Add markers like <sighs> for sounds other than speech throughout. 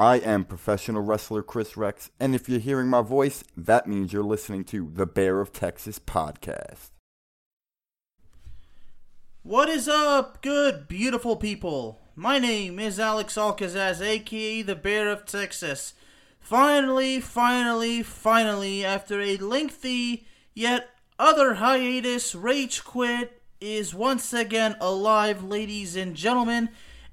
I am professional wrestler Chris Rex, and if you're hearing my voice, that means you're listening to the Bear of Texas podcast. What is up, good, beautiful people? My name is Alex Al-Kazzaz, aka the Bear of Texas. Finally, finally, finally, after a lengthy yet other hiatus, Rage Quit is once again alive, ladies and gentlemen,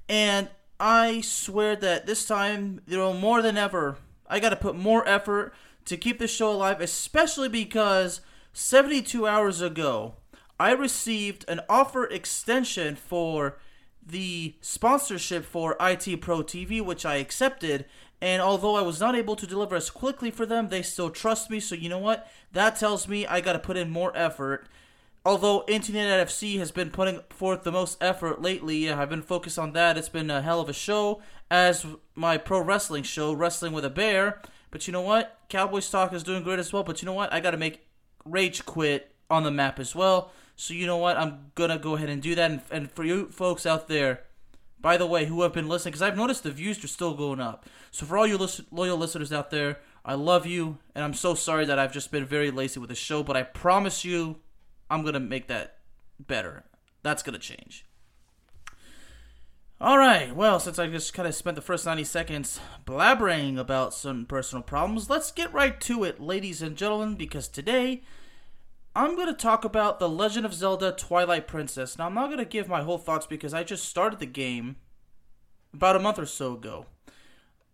and I swear that this time, you know, more than ever, I gotta put more effort to keep the show alive, especially because 72 hours ago, I received an offer extension for the sponsorship for IT Pro TV, which I accepted. And although I was not able to deliver as quickly for them, they still trust me. So, you know what? That tells me I gotta put in more effort although Internet FC has been putting forth the most effort lately, I've been focused on that. It's been a hell of a show, as my pro wrestling show, Wrestling with a Bear. But you know what? Cowboys Talk is doing great as well. But you know what? I got to make Rage Quit on the map as well. So you know what? I'm going to go ahead and do that. And, and for you folks out there, by the way, who have been listening, because I've noticed the views are still going up. So for all you listen, loyal listeners out there, I love you. And I'm so sorry that I've just been very lazy with the show. But I promise you, I'm gonna make that better. That's gonna change. All right. Well, since I just kind of spent the first 90 seconds blabbering about some personal problems, let's get right to it, ladies and gentlemen, because today I'm going to talk about The Legend of Zelda Twilight Princess. Now, I'm not going to give my whole thoughts because I just started the game about a month or so ago.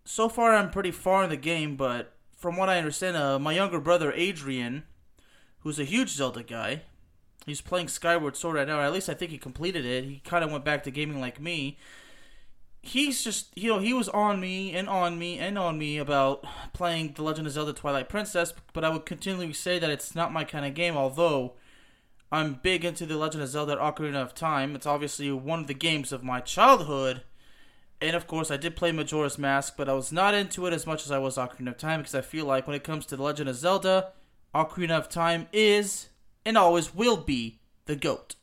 So far, I'm pretty far in the game, but from what I understand, uh, my younger brother Adrian, who's a huge Zelda guy, He's playing Skyward Sword right now, or at least I think he completed it. He kind of went back to gaming like me. He's just, you know, he was on me and on me and on me about playing The Legend of Zelda Twilight Princess, but I would continually say that it's not my kind of game, although I'm big into The Legend of Zelda Ocarina of Time. It's obviously one of the games of my childhood. And of course, I did play Majora's Mask, but I was not into it as much as I was Ocarina of Time because I feel like when it comes to The Legend of Zelda, Ocarina of Time is and always will be the GOAT.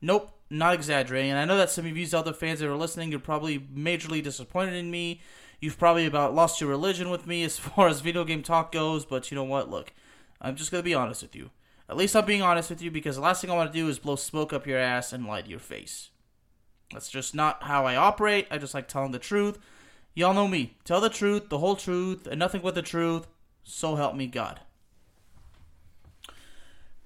Nope, not exaggerating. And I know that some of you Zelda fans that are listening, you're probably majorly disappointed in me. You've probably about lost your religion with me <laughs> as far as video game talk goes, but you know what? Look, I'm just gonna be honest with you. At least I'm being honest with you because the last thing I want to do is blow smoke up your ass and lie to your face. That's just not how I operate. I just like telling the truth. Y'all know me. Tell the truth, the whole truth, and nothing but the truth. So help me God.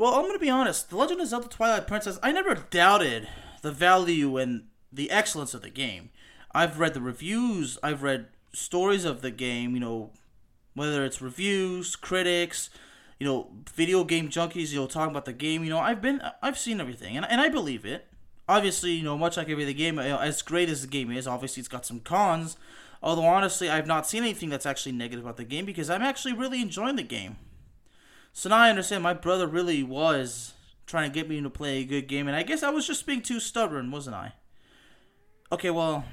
Well, I'm going to be honest. The Legend of Zelda Twilight Princess, I never doubted the value and the excellence of the game. I've read the reviews, I've read stories of the game, you know, whether it's reviews, critics, you know, video game junkies, you know, talking about the game, you know, I've been, I've seen everything, and, and I believe it. Obviously, you know, much like every other game, you know, as great as the game is, obviously it's got some cons. Although honestly, I've not seen anything that's actually negative about the game because I'm actually really enjoying the game. So now I understand my brother really was trying to get me to play a good game, and I guess I was just being too stubborn, wasn't I? Okay, well,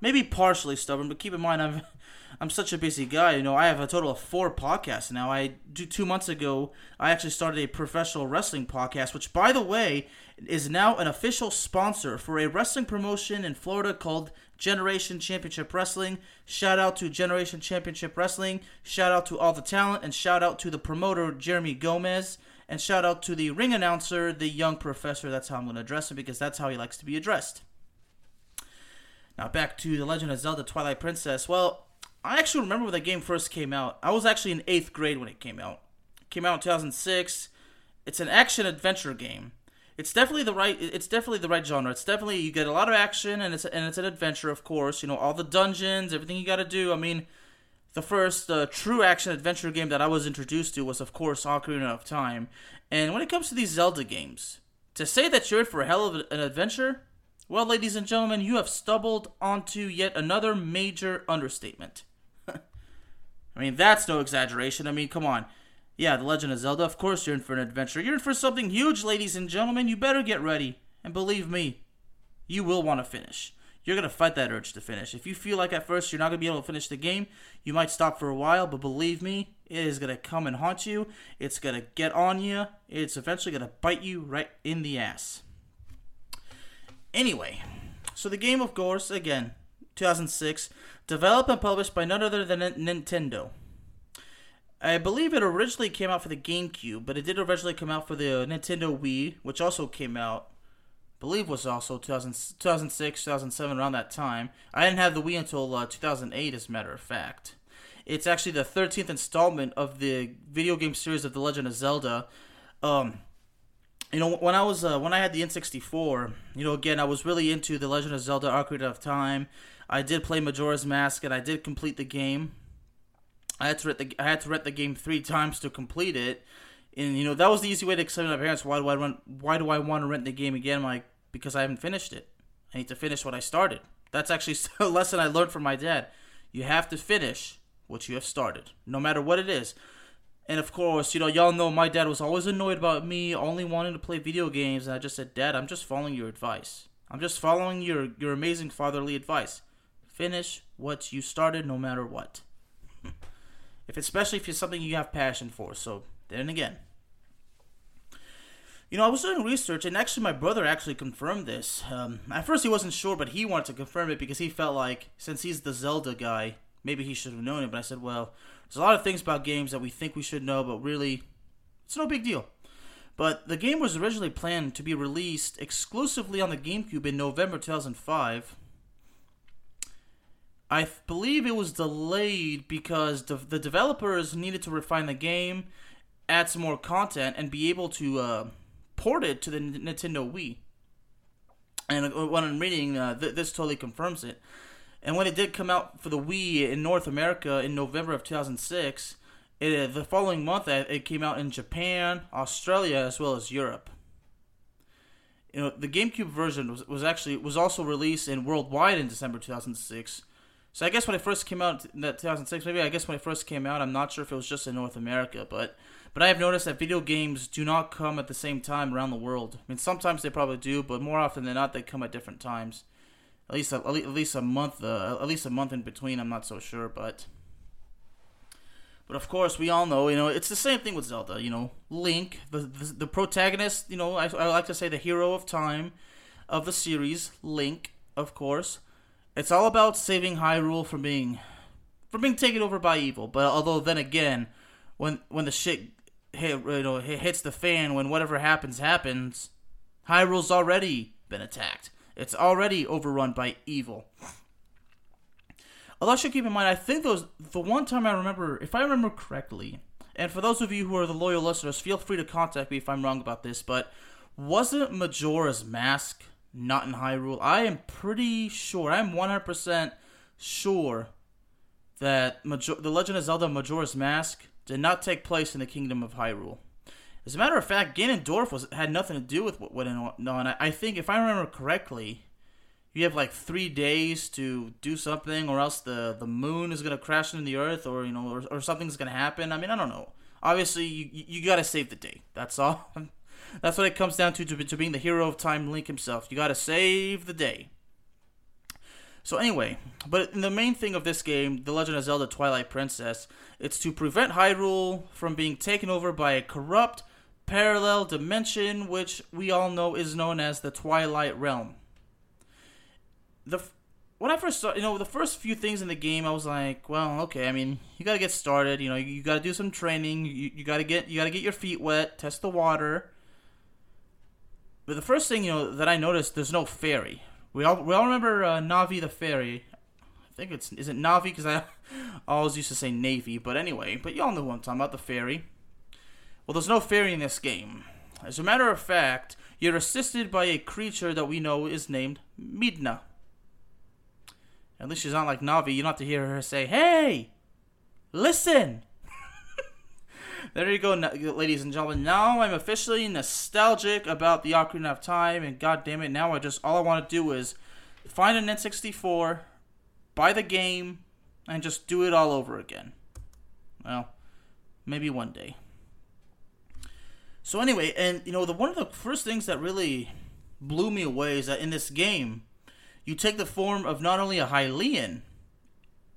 maybe partially stubborn, but keep in mind I'm <laughs> I'm such a busy guy. You know, I have a total of four podcasts now. I do two months ago. I actually started a professional wrestling podcast, which, by the way, is now an official sponsor for a wrestling promotion in Florida called Generation Championship Wrestling. Shout out to Generation Championship Wrestling. Shout out to all the talent, and shout out to the promoter Jeremy Gomez. And shout out to the ring announcer, the young professor. That's how I'm going to address him because that's how he likes to be addressed. Now back to The Legend of Zelda Twilight Princess. Well, I actually remember when the game first came out. I was actually in eighth grade when it came out. It came out in 2006. It's an action adventure game. It's definitely the right. It's definitely the right genre. It's definitely you get a lot of action and it's and it's an adventure, of course. You know all the dungeons, everything you got to do. I mean, the first uh, true action adventure game that I was introduced to was, of course, Ocarina of Time. And when it comes to these Zelda games, to say that you're in for a hell of an adventure, Well, ladies and gentlemen, you have stumbled onto yet another major understatement. <laughs> I mean, that's no exaggeration. I mean, come on. Yeah, The Legend of Zelda, of course you're in for an adventure. You're in for something huge, ladies and gentlemen. You better get ready. And believe me, you will want to finish. You're going to fight that urge to finish. If you feel like at first you're not going to be able to finish the game, you might stop for a while, but believe me, it is going to come and haunt you. It's going to get on you. It's eventually going to bite you right in the ass. Anyway, so the game, of course, again, 2006, developed and published by none other than Nintendo. I believe it originally came out for the GameCube, but it did originally come out for the Nintendo Wii, which also came out, I believe was also 2000, 2006, 2007, around that time. I didn't have the Wii until uh, 2008, as a matter of fact. It's actually the 13th installment of the video game series of The Legend of Zelda. Um, you know, when I was uh, when I had the N64, you know, again, I was really into The Legend of Zelda: Ocarina of Time. I did play Majora's Mask, and I did complete the game. I had to rent the I had to rent the game three times to complete it, and you know that was the easy way to explain to my parents why do I rent why do I want to rent the game again? I'm like because I haven't finished it. I need to finish what I started. That's actually <laughs> a lesson I learned from my dad. You have to finish what you have started, no matter what it is. And of course, you know, y'all know my dad was always annoyed about me only wanting to play video games. And I just said, Dad, I'm just following your advice. I'm just following your, your amazing fatherly advice. Finish what you started no matter what. If especially if it's something you have passion for. So then again. You know, I was doing research, and actually, my brother actually confirmed this. Um, at first, he wasn't sure, but he wanted to confirm it because he felt like, since he's the Zelda guy, maybe he should have known it. But I said, well, there's a lot of things about games that we think we should know, but really, it's no big deal. But the game was originally planned to be released exclusively on the GameCube in November 2005. I believe it was delayed because the, the developers needed to refine the game, add some more content, and be able to uh, port it to the Nintendo Wii. And uh, when I'm reading, uh, th- this totally confirms it. And when it did come out for the Wii in North America in November of 2006, it, uh, the following month uh, it came out in Japan, Australia, as well as Europe. You know, the GameCube version was, was actually was also released in worldwide in December 2006. So I guess when it first came out in that 2006, maybe I guess when it first came out, I'm not sure if it was just in North America, but but I have noticed that video games do not come at the same time around the world. I mean, sometimes they probably do, but more often than not, they come at different times at least a, at least a month uh, at least a month in between. I'm not so sure, but but of course we all know you know it's the same thing with Zelda. You know, Link, the the, the protagonist. You know, I, I like to say the hero of time of the series, Link, of course. It's all about saving Hyrule from being from being taken over by evil. But although then again, when when the shit hit, you know hits the fan, when whatever happens happens, Hyrule's already been attacked. It's already overrun by evil. Although I should keep in mind, I think those the one time I remember, if I remember correctly, and for those of you who are the loyal listeners, feel free to contact me if I'm wrong about this, but wasn't Majora's Mask not in Hyrule? I am pretty sure, I'm 100% sure that Major- The Legend of Zelda Majora's Mask did not take place in the Kingdom of Hyrule. As a matter of fact, Ganondorf was had nothing to do with what went on. I, think, if I remember correctly, you have like three days to do something, or else the the moon is gonna crash into the earth, or you know, or, or something's gonna happen. I mean, I don't know. Obviously, you you gotta save the day. That's all. <laughs> That's what it comes down to, to to being the hero of time, Link himself. You gotta save the day. So anyway, but the main thing of this game, The Legend of Zelda: Twilight Princess, it's to prevent Hyrule from being taken over by a corrupt parallel dimension, which we all know is known as the Twilight Realm. The when I first saw, you know, the first few things in the game, I was like, well, okay. I mean, you gotta get started. You know, you, you gotta do some training. You, you gotta get you gotta get your feet wet, test the water. But the first thing you know that I noticed, there's no fairy. We all we all remember uh, Navi the fairy. I think it's is it Navi because I <laughs> always used to say Navy, but anyway. But y'all know what I'm talking about, the fairy. Well, there's no fairy in this game. As a matter of fact, you're assisted by a creature that we know is named Midna. At least she's not like Navi. You don't have to hear her say, Hey! Listen! There you go, ladies and gentlemen. Now I'm officially nostalgic about the Ocarina of Time, and god damn it, now I just all I want to do is find an N64, buy the game, and just do it all over again. Well, maybe one day. So anyway, and you know, the one of the first things that really blew me away is that in this game, you take the form of not only a Hylian,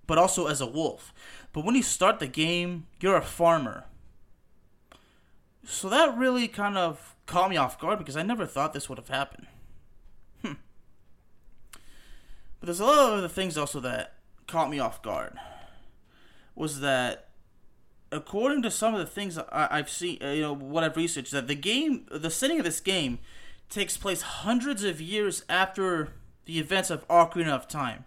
but also as a wolf. But when you start the game, you're a farmer. So that really kind of caught me off guard because I never thought this would have happened. Hmm. But there's a lot of other things also that caught me off guard. Was that according to some of the things I, have seen, uh, you know, what I've researched, that the game, the setting of this game, takes place hundreds of years after the events of Ocarina of Time.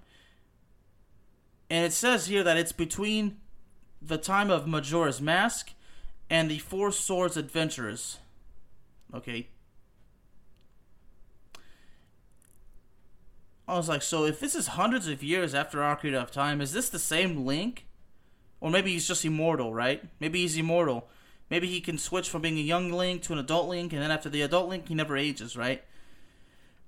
And it says here that it's between the time of Majora's Mask and the Four Swords Adventures. Okay. I was like, so if this is hundreds of years after Ocarina of Time, is this the same Link? Or maybe he's just immortal, right? Maybe he's immortal. Maybe he can switch from being a young Link to an adult Link, and then after the adult Link, he never ages, right?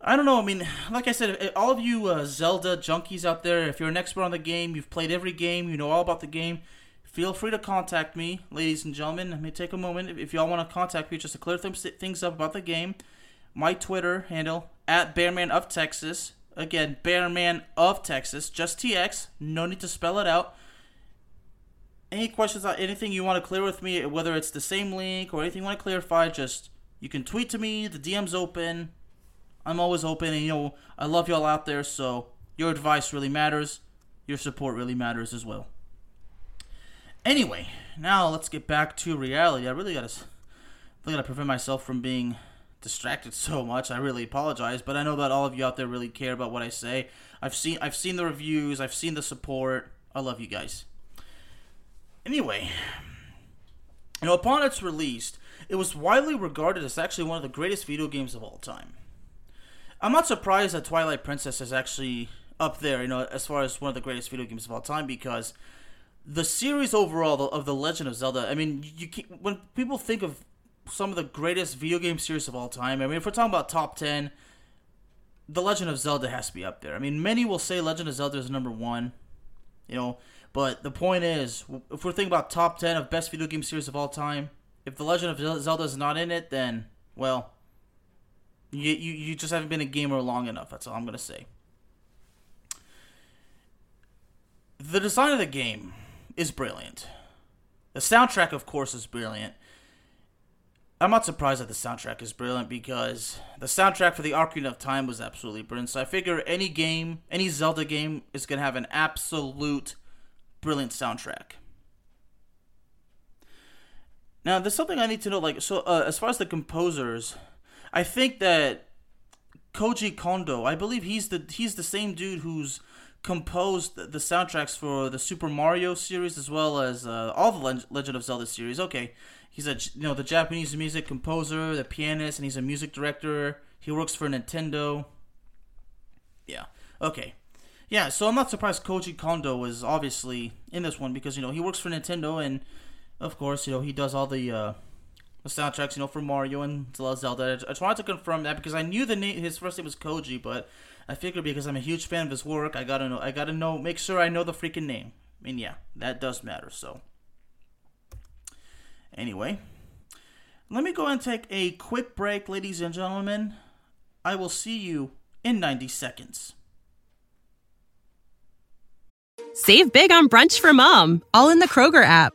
I don't know. I mean, like I said, all of you uh, Zelda junkies out there, if you're an expert on the game, you've played every game, you know all about the game, feel free to contact me, ladies and gentlemen. Let me take a moment. If y'all want to contact me just to clear things up about the game, my Twitter handle, at Bearman of Texas. Again, Bearman of Texas, just TX. No need to spell it out any questions on anything you want to clear with me, whether it's the same link or anything you want to clarify, just you can tweet to me. The DM's open. I'm always open, and you know I love y'all out there. So your advice really matters. Your support really matters as well. Anyway, now let's get back to reality. I really gotta, I gotta prevent myself from being distracted so much. I really apologize, but I know that all of you out there really care about what I say. I've seen, I've seen the reviews. I've seen the support. I love you guys. Anyway, you know, upon its release, it was widely regarded as actually one of the greatest video games of all time. I'm not surprised that Twilight Princess is actually up there, you know, as far as one of the greatest video games of all time because the series overall of the Legend of Zelda. I mean, you when people think of some of the greatest video game series of all time. I mean, if we're talking about top ten, The Legend of Zelda has to be up there. I mean, many will say Legend of Zelda is number one. You know, but the point is, if we're thinking about top 10 of best video game series of all time, if The Legend of Zelda is not in it, then, well, you, you, you just haven't been a gamer long enough. That's all I'm to say. The design of the game is brilliant. The soundtrack, of course, is brilliant. I'm not surprised that the soundtrack is brilliant because the soundtrack for the Ocarina of Time was absolutely brilliant. So I figure any game, any Zelda game, is going to have an absolute brilliant soundtrack. Now, there's something I need to know. Like, so uh, as far as the composers, I think that Koji Kondo, I believe he's the he's the same dude who's composed the soundtracks for the Super Mario series as well as uh, all the Legend of Zelda series. Okay, he's a you know the Japanese music composer, the pianist, and he's a music director. He works for Nintendo. Yeah. Okay. Yeah, so I'm not surprised Koji Kondo was obviously in this one because you know he works for Nintendo and of course you know he does all the uh, the soundtracks you know for Mario and Zelda. I just wanted to confirm that because I knew the name his first name was Koji, but I figured because I'm a huge fan of his work, I gotta know I gotta know make sure I know the freaking name. Mean yeah, that does matter. So anyway, let me go and take a quick break, ladies and gentlemen. I will see you in 90 seconds. Save big on brunch for mom, all in the Kroger app.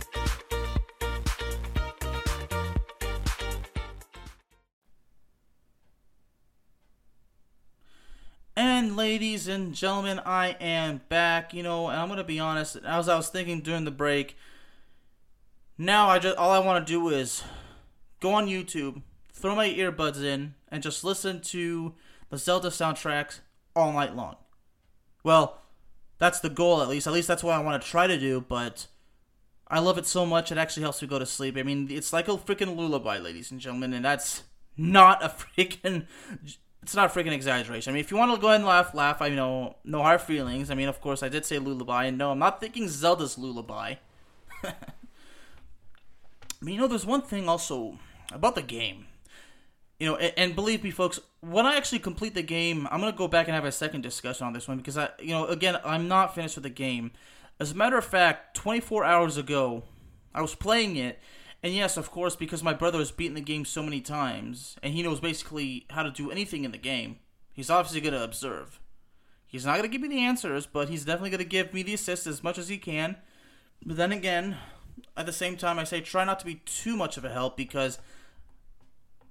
And ladies and gentlemen, I am back. You know, and I'm gonna be honest. As I was thinking during the break, now I just all I want to do is go on YouTube, throw my earbuds in, and just listen to the Zelda soundtracks all night long. Well, that's the goal at least. At least that's what I want to try to do, but I love it so much it actually helps me go to sleep. I mean, it's like a freaking lullaby, ladies and gentlemen, and that's not a <laughs> freaking it's not freaking exaggeration. I mean, if you want to go ahead and laugh, laugh. I know no hard feelings. I mean, of course, I did say lullaby, and no, I'm not thinking Zelda's lullaby. <laughs> but you know, there's one thing also about the game. You know, and, and, believe me, folks, when I actually complete the game, I'm gonna go back and have a second discussion on this one because I, you know, again, I'm not finished with the game. As a matter of fact, 24 hours ago, I was playing it, and yes, of course, because my brother has beaten the game so many times, and he knows basically how to do anything in the game, he's obviously going to observe. He's not going to give me the answers, but he's definitely going to give me the assist as much as he can. But then again, at the same time, I say try not to be too much of a help because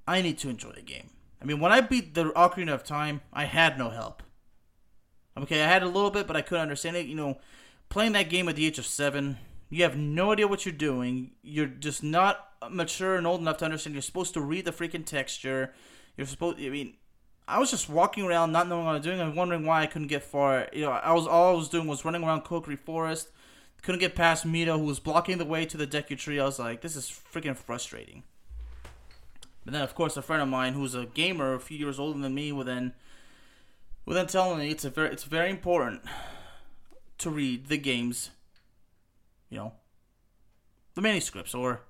I need to enjoy the game. I mean, when I beat the Ocarina of Time, I had no help. Okay, I had a little bit, but I couldn't understand it. You know, playing that game at the age of seven, you have no idea what you're doing. You're just not mature and old enough to understand. You're supposed to read the freaking texture. You're supposed. I mean, I was just walking around, not knowing what I was doing, and wondering why I couldn't get far. You know, I was all I was doing was running around Kokiri Forest. Couldn't get past Mido, who was blocking the way to the Deku Tree. I was like, this is freaking frustrating. But then, of course, a friend of mine who's a gamer, a few years older than me, would then, would then tell me it's a very, it's very important to read the game's you know, the manuscripts or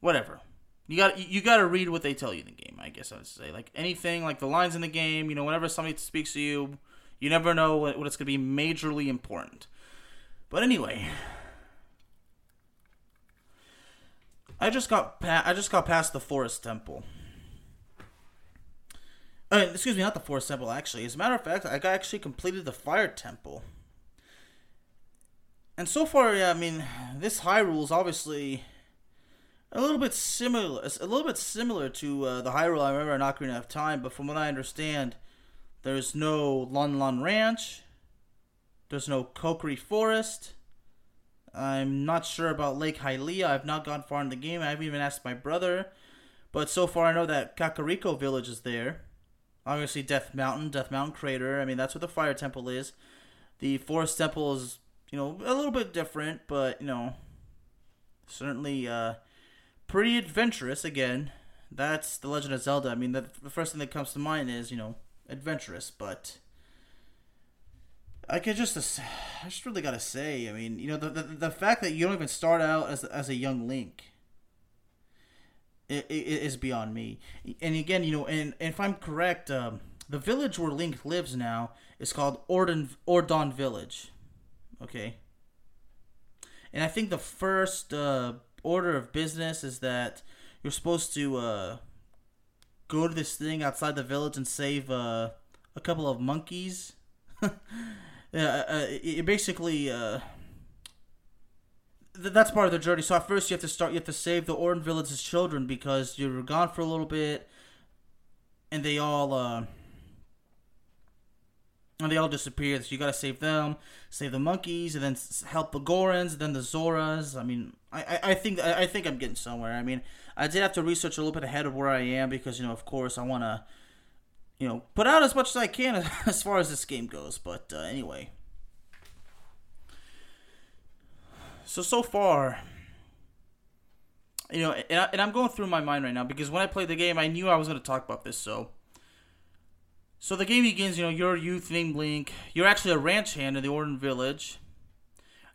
whatever. You got you got to read what they tell you in the game. I guess I would say like anything like the lines in the game. You know, whenever somebody speaks to you, you never know what, it's going to be majorly important. But anyway, I just got pa- I just got past the forest temple. Uh, excuse me, not the forest temple. Actually, as a matter of fact, I actually completed the fire temple. And so far, yeah, I mean, this Hyrule is obviously a little bit similar, a little bit similar to uh, the Hyrule I remember in Ocarina of Time. But from what I understand, there's no Lon Lon Ranch, there's no Kokiri Forest. I'm not sure about Lake Hylia. I've not gone far in the game. I haven't even asked my brother. But so far, I know that Kakariko Village is there. Obviously, Death Mountain, Death Mountain Crater. I mean, that's where the Fire Temple is. The Forest Temple is you know, a little bit different, but you know, certainly uh, pretty adventurous. Again, that's the Legend of Zelda. I mean, the, the first thing that comes to mind is you know adventurous, but I could just <sighs> I just really gotta say, I mean, you know, the the, the fact that you don't even start out as as a young Link. It, it, it is beyond me. And again, you know, and, and if I'm correct, um, the village where Link lives now is called Ordon Ordon Village Okay. And I think the first uh, order of business is that you're supposed to uh, go to this thing outside the village and save uh, a couple of monkeys. <laughs> uh, it basically uh, that's part of the journey. So at first you have to start. You have to save the Ordon Village's children because you were gone for a little bit, and they all uh, and they all disappear. So you gotta save them, save the monkeys, and then help the Gorons, then the Zoras. I mean, I, I, I think I, I think I'm getting somewhere. I mean, I did have to research a little bit ahead of where I am because you know, of course, I want to, you know, put out as much as I can <laughs> as far as this game goes. But uh, anyway, so so far. You know, and, I, and I'm going through my mind right now because when I played the game, I knew I was going to talk about this. So, so the game begins, you know, you're a youth named Link. You're actually a ranch hand in the Ordon Village.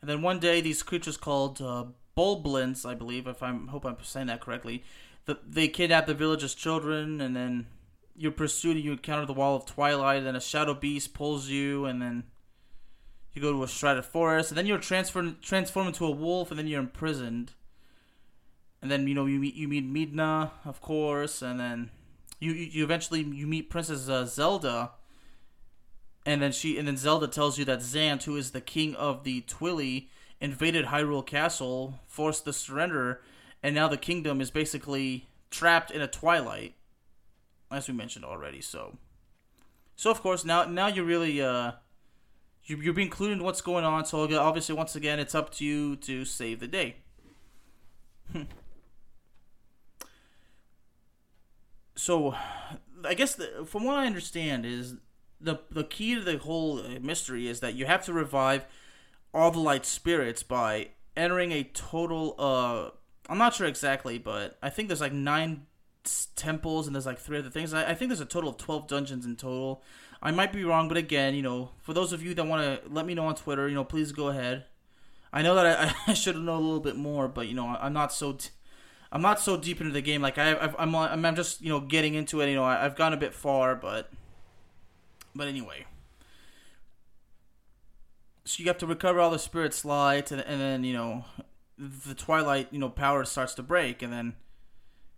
And then one day, these creatures called uh, Bulblins, I believe, if I'm hope I'm saying that correctly, the, they kidnap the village's children, and then you're pursued and you encounter the Wall of Twilight, and then a Shadow Beast pulls you, and then you go to a shrouded forest, and then you're transferred transformed into a wolf, and then you're imprisoned. And then you know you meet you meet Midna, of course, and then you you eventually you meet Princess uh, Zelda, and then she and then Zelda tells you that Zant, who is the king of the Twili, invaded Hyrule Castle, forced the surrender, and now the kingdom is basically trapped in a twilight, as we mentioned already. So, so of course now now you're really uh you you're being included in what's going on. So obviously once again it's up to you to save the day. <laughs> so I guess the, from what I understand is the the key to the whole uh, mystery is that you have to revive all the light spirits by entering a total. Uh, I'm not sure exactly, but I think there's like nine temples and there's like three other things. I, I think there's a total of 12 dungeons in total. I might be wrong, but again, you know, for those of you that want to let me know on Twitter, you know, please go ahead. I know that I, <laughs> I should know a little bit more, but you know, I'm not so. T- I'm not so deep into the game. Like I, I've, I'm, I'm just you know getting into it. You know, I, I've gone a bit far, but, but anyway. So you have to recover all the spirit's light, and, and then you know, the twilight you know power starts to break, and then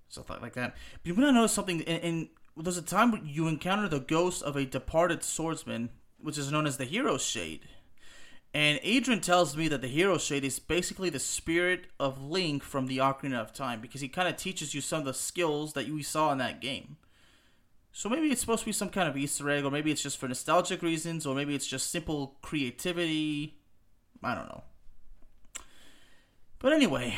stuff like that. But you want to notice something. In, in there's a time you encounter the ghost of a departed swordsman, which is known as the Hero Shade. And Adrian tells me that the Hero Shade is basically the spirit of Link from the Ocarina of Time because he kind of teaches you some of the skills that you saw in that game. So maybe it's supposed to be some kind of Easter egg, or maybe it's just for nostalgic reasons, or maybe it's just simple creativity. I don't know. But anyway,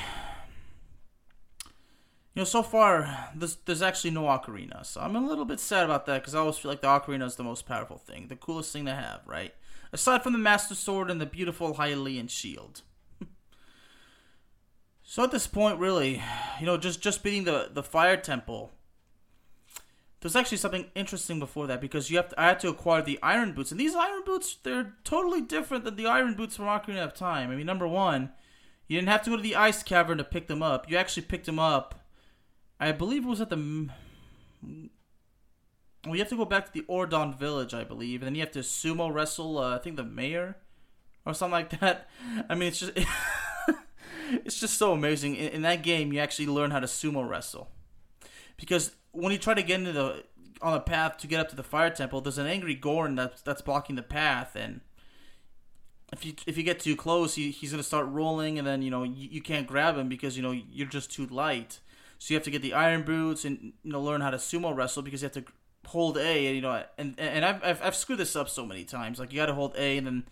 you know, so far there's there's actually no ocarina, so I'm a little bit sad about that because I always feel like the ocarina is the most powerful thing, the coolest thing to have, right? Aside from the Master Sword and the beautiful Hylian shield. <laughs> so at this point, really, you know, just just beating the the Fire Temple. There's actually something interesting before that because you have to, I had to acquire the Iron Boots, and these Iron Boots they're totally different than the Iron Boots from Ocarina of Time. I mean, number one, you didn't have to go to the Ice Cavern to pick them up. You actually picked them up. I believe it was at the you have to go back to the Ordon village, I believe, and then you have to sumo wrestle. Uh, I think the mayor, or something like that. I mean, it's just <laughs> it's just so amazing. In, in, that game, you actually learn how to sumo wrestle, because when you try to get into the on the path to get up to the fire temple, there's an angry Goron that's that's blocking the path, and if you if you get too close, he, he's gonna start rolling, and then you know you, you can't grab him because you know you're just too light. So you have to get the iron boots and you know learn how to sumo wrestle because you have to hold A, and you know, and and I've, I've, I've screwed this up so many times. Like you got to hold A and then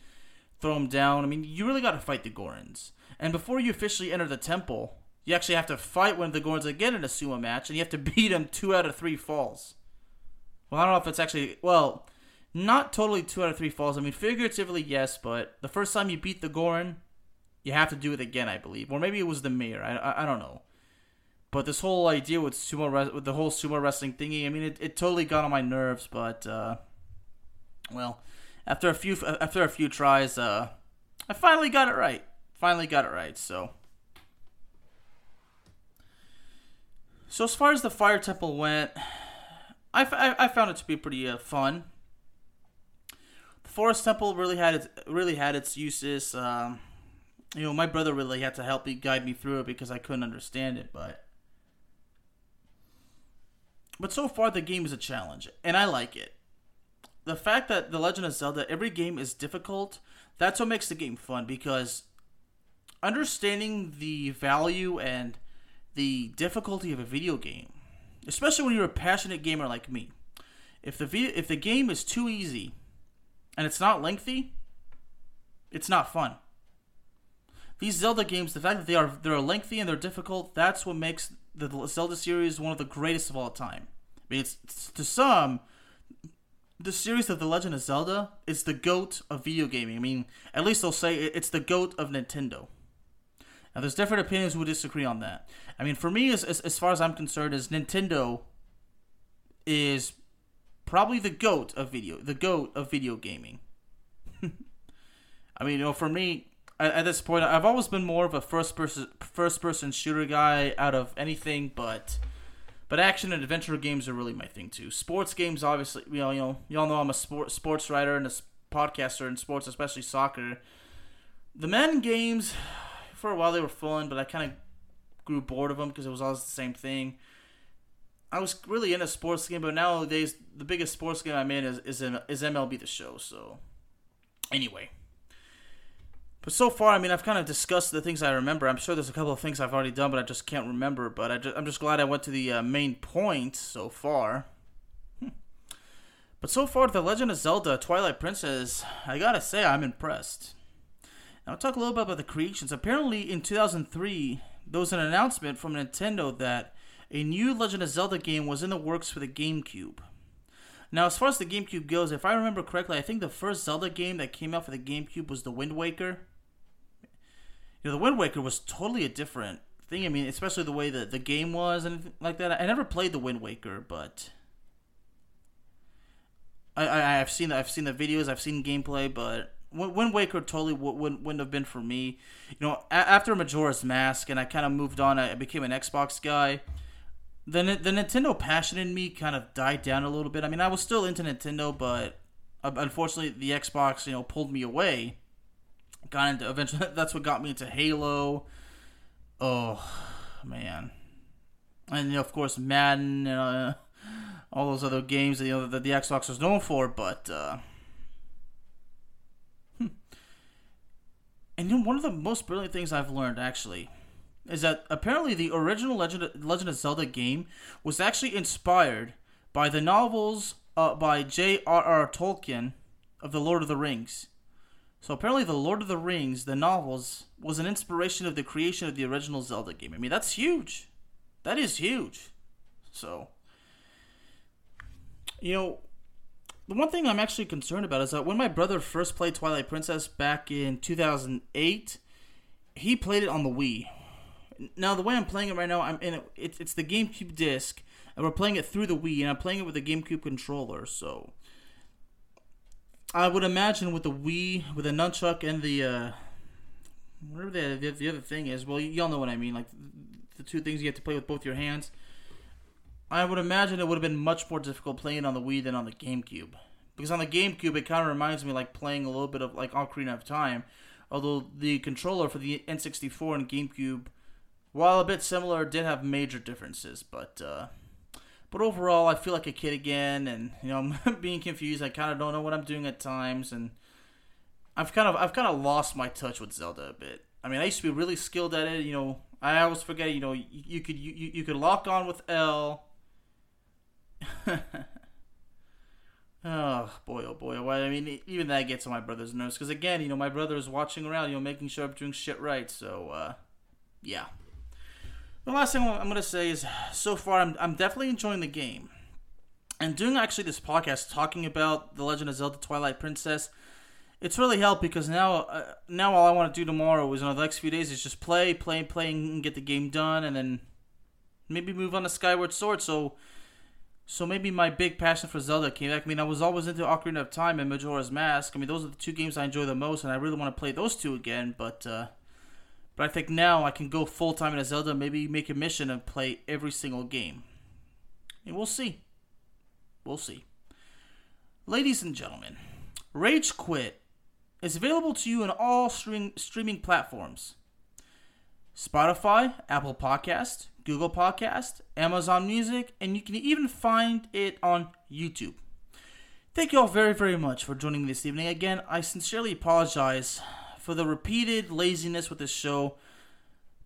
throw them down. I mean, you really got to fight the Gorons. And before you officially enter the temple, you actually have to fight one of the Gorons again in a sumo match, and you have to <laughs> beat them two out of three falls. Well, I don't know if it's actually well, not totally two out of three falls. I mean, figuratively yes, but the first time you beat the Goron, you have to do it again, I believe, or maybe it was the mayor. I, I, I don't know. But this whole idea with sumo with the whole sumo wrestling thingy, I mean, it, it totally got on my nerves. But uh, well, after a few after a few tries, uh, I finally got it right. Finally got it right. So. So as far as the fire temple went, I, I, I found it to be pretty uh, fun. The forest temple really had its really had its uses. Um, you know, my brother really had to help me guide me through it because I couldn't understand it. But but so far, the game is a challenge, and I like it. The fact that The Legend of Zelda, every game is difficult, that's what makes the game fun because understanding the value and the difficulty of a video game, especially when you're a passionate gamer like me, if the vi- if the game is too easy and it's not lengthy, it's not fun. These Zelda games, the fact that they are they're lengthy and they're difficult, that's what makes the Zelda series is one of the greatest of all time. I mean, it's, it's to some, the series of The Legend of Zelda is the goat of video gaming. I mean, at least they'll say it's the goat of Nintendo. Now, there's different opinions who disagree on that. I mean, for me, as, as, as far as I'm concerned, is Nintendo is probably the goat of video, the goat of video gaming. <laughs> I mean, you know, for me, at, at, this point, I've always been more of a first person first person shooter guy out of anything, but but action and adventure games are really my thing too. Sports games, obviously, you know, you know, y'all know I'm a sport sports writer and a podcaster in sports, especially soccer. The men games, for a while they were fun, but I kind of grew bored of them because it was always the same thing. I was really into sports game, but nowadays the biggest sports game I'm in is is, is MLB The Show. So, anyway, but so far, I mean, I've kind of discussed the things I remember. I'm sure there's a couple of things I've already done, but I just can't remember. But I am just glad I went to the uh, main point so far. Hmm. But so far, The Legend of Zelda Twilight Princess, I gotta say, I'm impressed. Now, I'll talk a little bit about the creations. Apparently, in 2003, there was an announcement from Nintendo that a new Legend of Zelda game was in the works for the GameCube. Now, as far as the GameCube goes, if I remember correctly, I think the first Zelda game that came out for the GameCube was the Wind Waker. You know, the Wind Waker was totally a different thing. I mean, especially the way that the game was and like that. I never played the Wind Waker, but I, I I've seen I've seen the videos, I've seen gameplay, but Wind Waker totally wouldn't wouldn't have been for me. You know, after Majora's Mask, and I kind of moved on. I became an Xbox guy. The the Nintendo passion in me kind of died down a little bit. I mean, I was still into Nintendo, but uh, unfortunately, the Xbox you know pulled me away. Got into eventually. <laughs> That's what got me into Halo. Oh man, and you know, of course Madden. Uh, all those other games that, you know, that the Xbox was known for, but uh, hmm. and you know, one of the most brilliant things I've learned actually is that apparently the original Legend of, Legend of Zelda game was actually inspired by the novels uh, by J.R.R. Tolkien of the Lord of the Rings. So apparently, the Lord of the Rings, the novels, was an inspiration of the creation of the original Zelda game. I mean, that's huge. That is huge. So you know, the one thing I'm actually concerned about is that when my brother first played Twilight Princess back in 2008, he played it on the Wii. Now the way I'm playing it right now, I'm in it. It's, it's the GameCube disc, and we're playing it through the Wii, and I'm playing it with a GameCube controller. So I would imagine with the Wii, with the nunchuck and the uh, whatever the, the the other thing is. Well, y'all know what I mean. Like the two things you have to play with both your hands. I would imagine it would have been much more difficult playing on the Wii than on the GameCube. Because on the GameCube, it kind of reminds me like playing a little bit of like Ocarina of Time. Although the controller for the N64 and GameCube, while a bit similar, did have major differences. But uh, but overall, I feel like a kid again, and you know, <laughs> I'm being confused. I kind of don't know what I'm doing at times, and I've kind of I've kind of lost my touch with Zelda a bit. I mean, I used to be really skilled at it. You know, I always forget. You know, you, you could you, you could lock on with L <laughs> oh boy, oh boy, oh I mean, even that gets on my brother's nerves because again, you know, my brother is watching around, you know, making sure I'm doing shit right. So, uh, yeah. The last thing I'm gonna say is, so far, I'm I'm definitely enjoying the game, and doing actually this podcast talking about the Legend of Zelda: Twilight Princess. It's really helped because now, uh, now all I want to do tomorrow is, in the next few days, is just play, play, play, and get the game done, and then maybe move on to Skyward Sword. So so maybe my big passion for Zelda came back. I mean, I was always into Ocarina of Time and Majora's Mask. I mean, those are the two games I enjoy the most, and I really want to play those two again. But uh, but I think now I can go full time into Zelda. Maybe make a mission and play every single game. And we'll see. We'll see. Ladies and gentlemen, Rage Quit is available to you on all streaming streaming platforms. Spotify, Apple Podcast, Google Podcast, Amazon Music, and you can even find it on YouTube. Thank you all very, very much for joining me this evening. Again, I sincerely apologize for the repeated laziness with this show,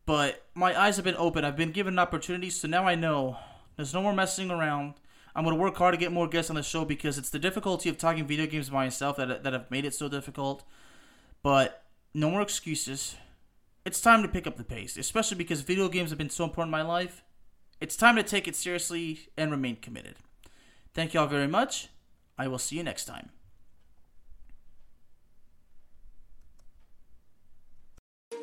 but my eyes have been open. I've been given opportunities, so now I know there's no more messing around. I'm going to work hard to get more guests on the show because it's the difficulty of talking video games by myself that, that have made it so difficult. But no more excuses it's time to pick up the pace, especially because video games have been so important in my life. It's time to take it seriously and remain committed. Thank you all very much. I will see you next time.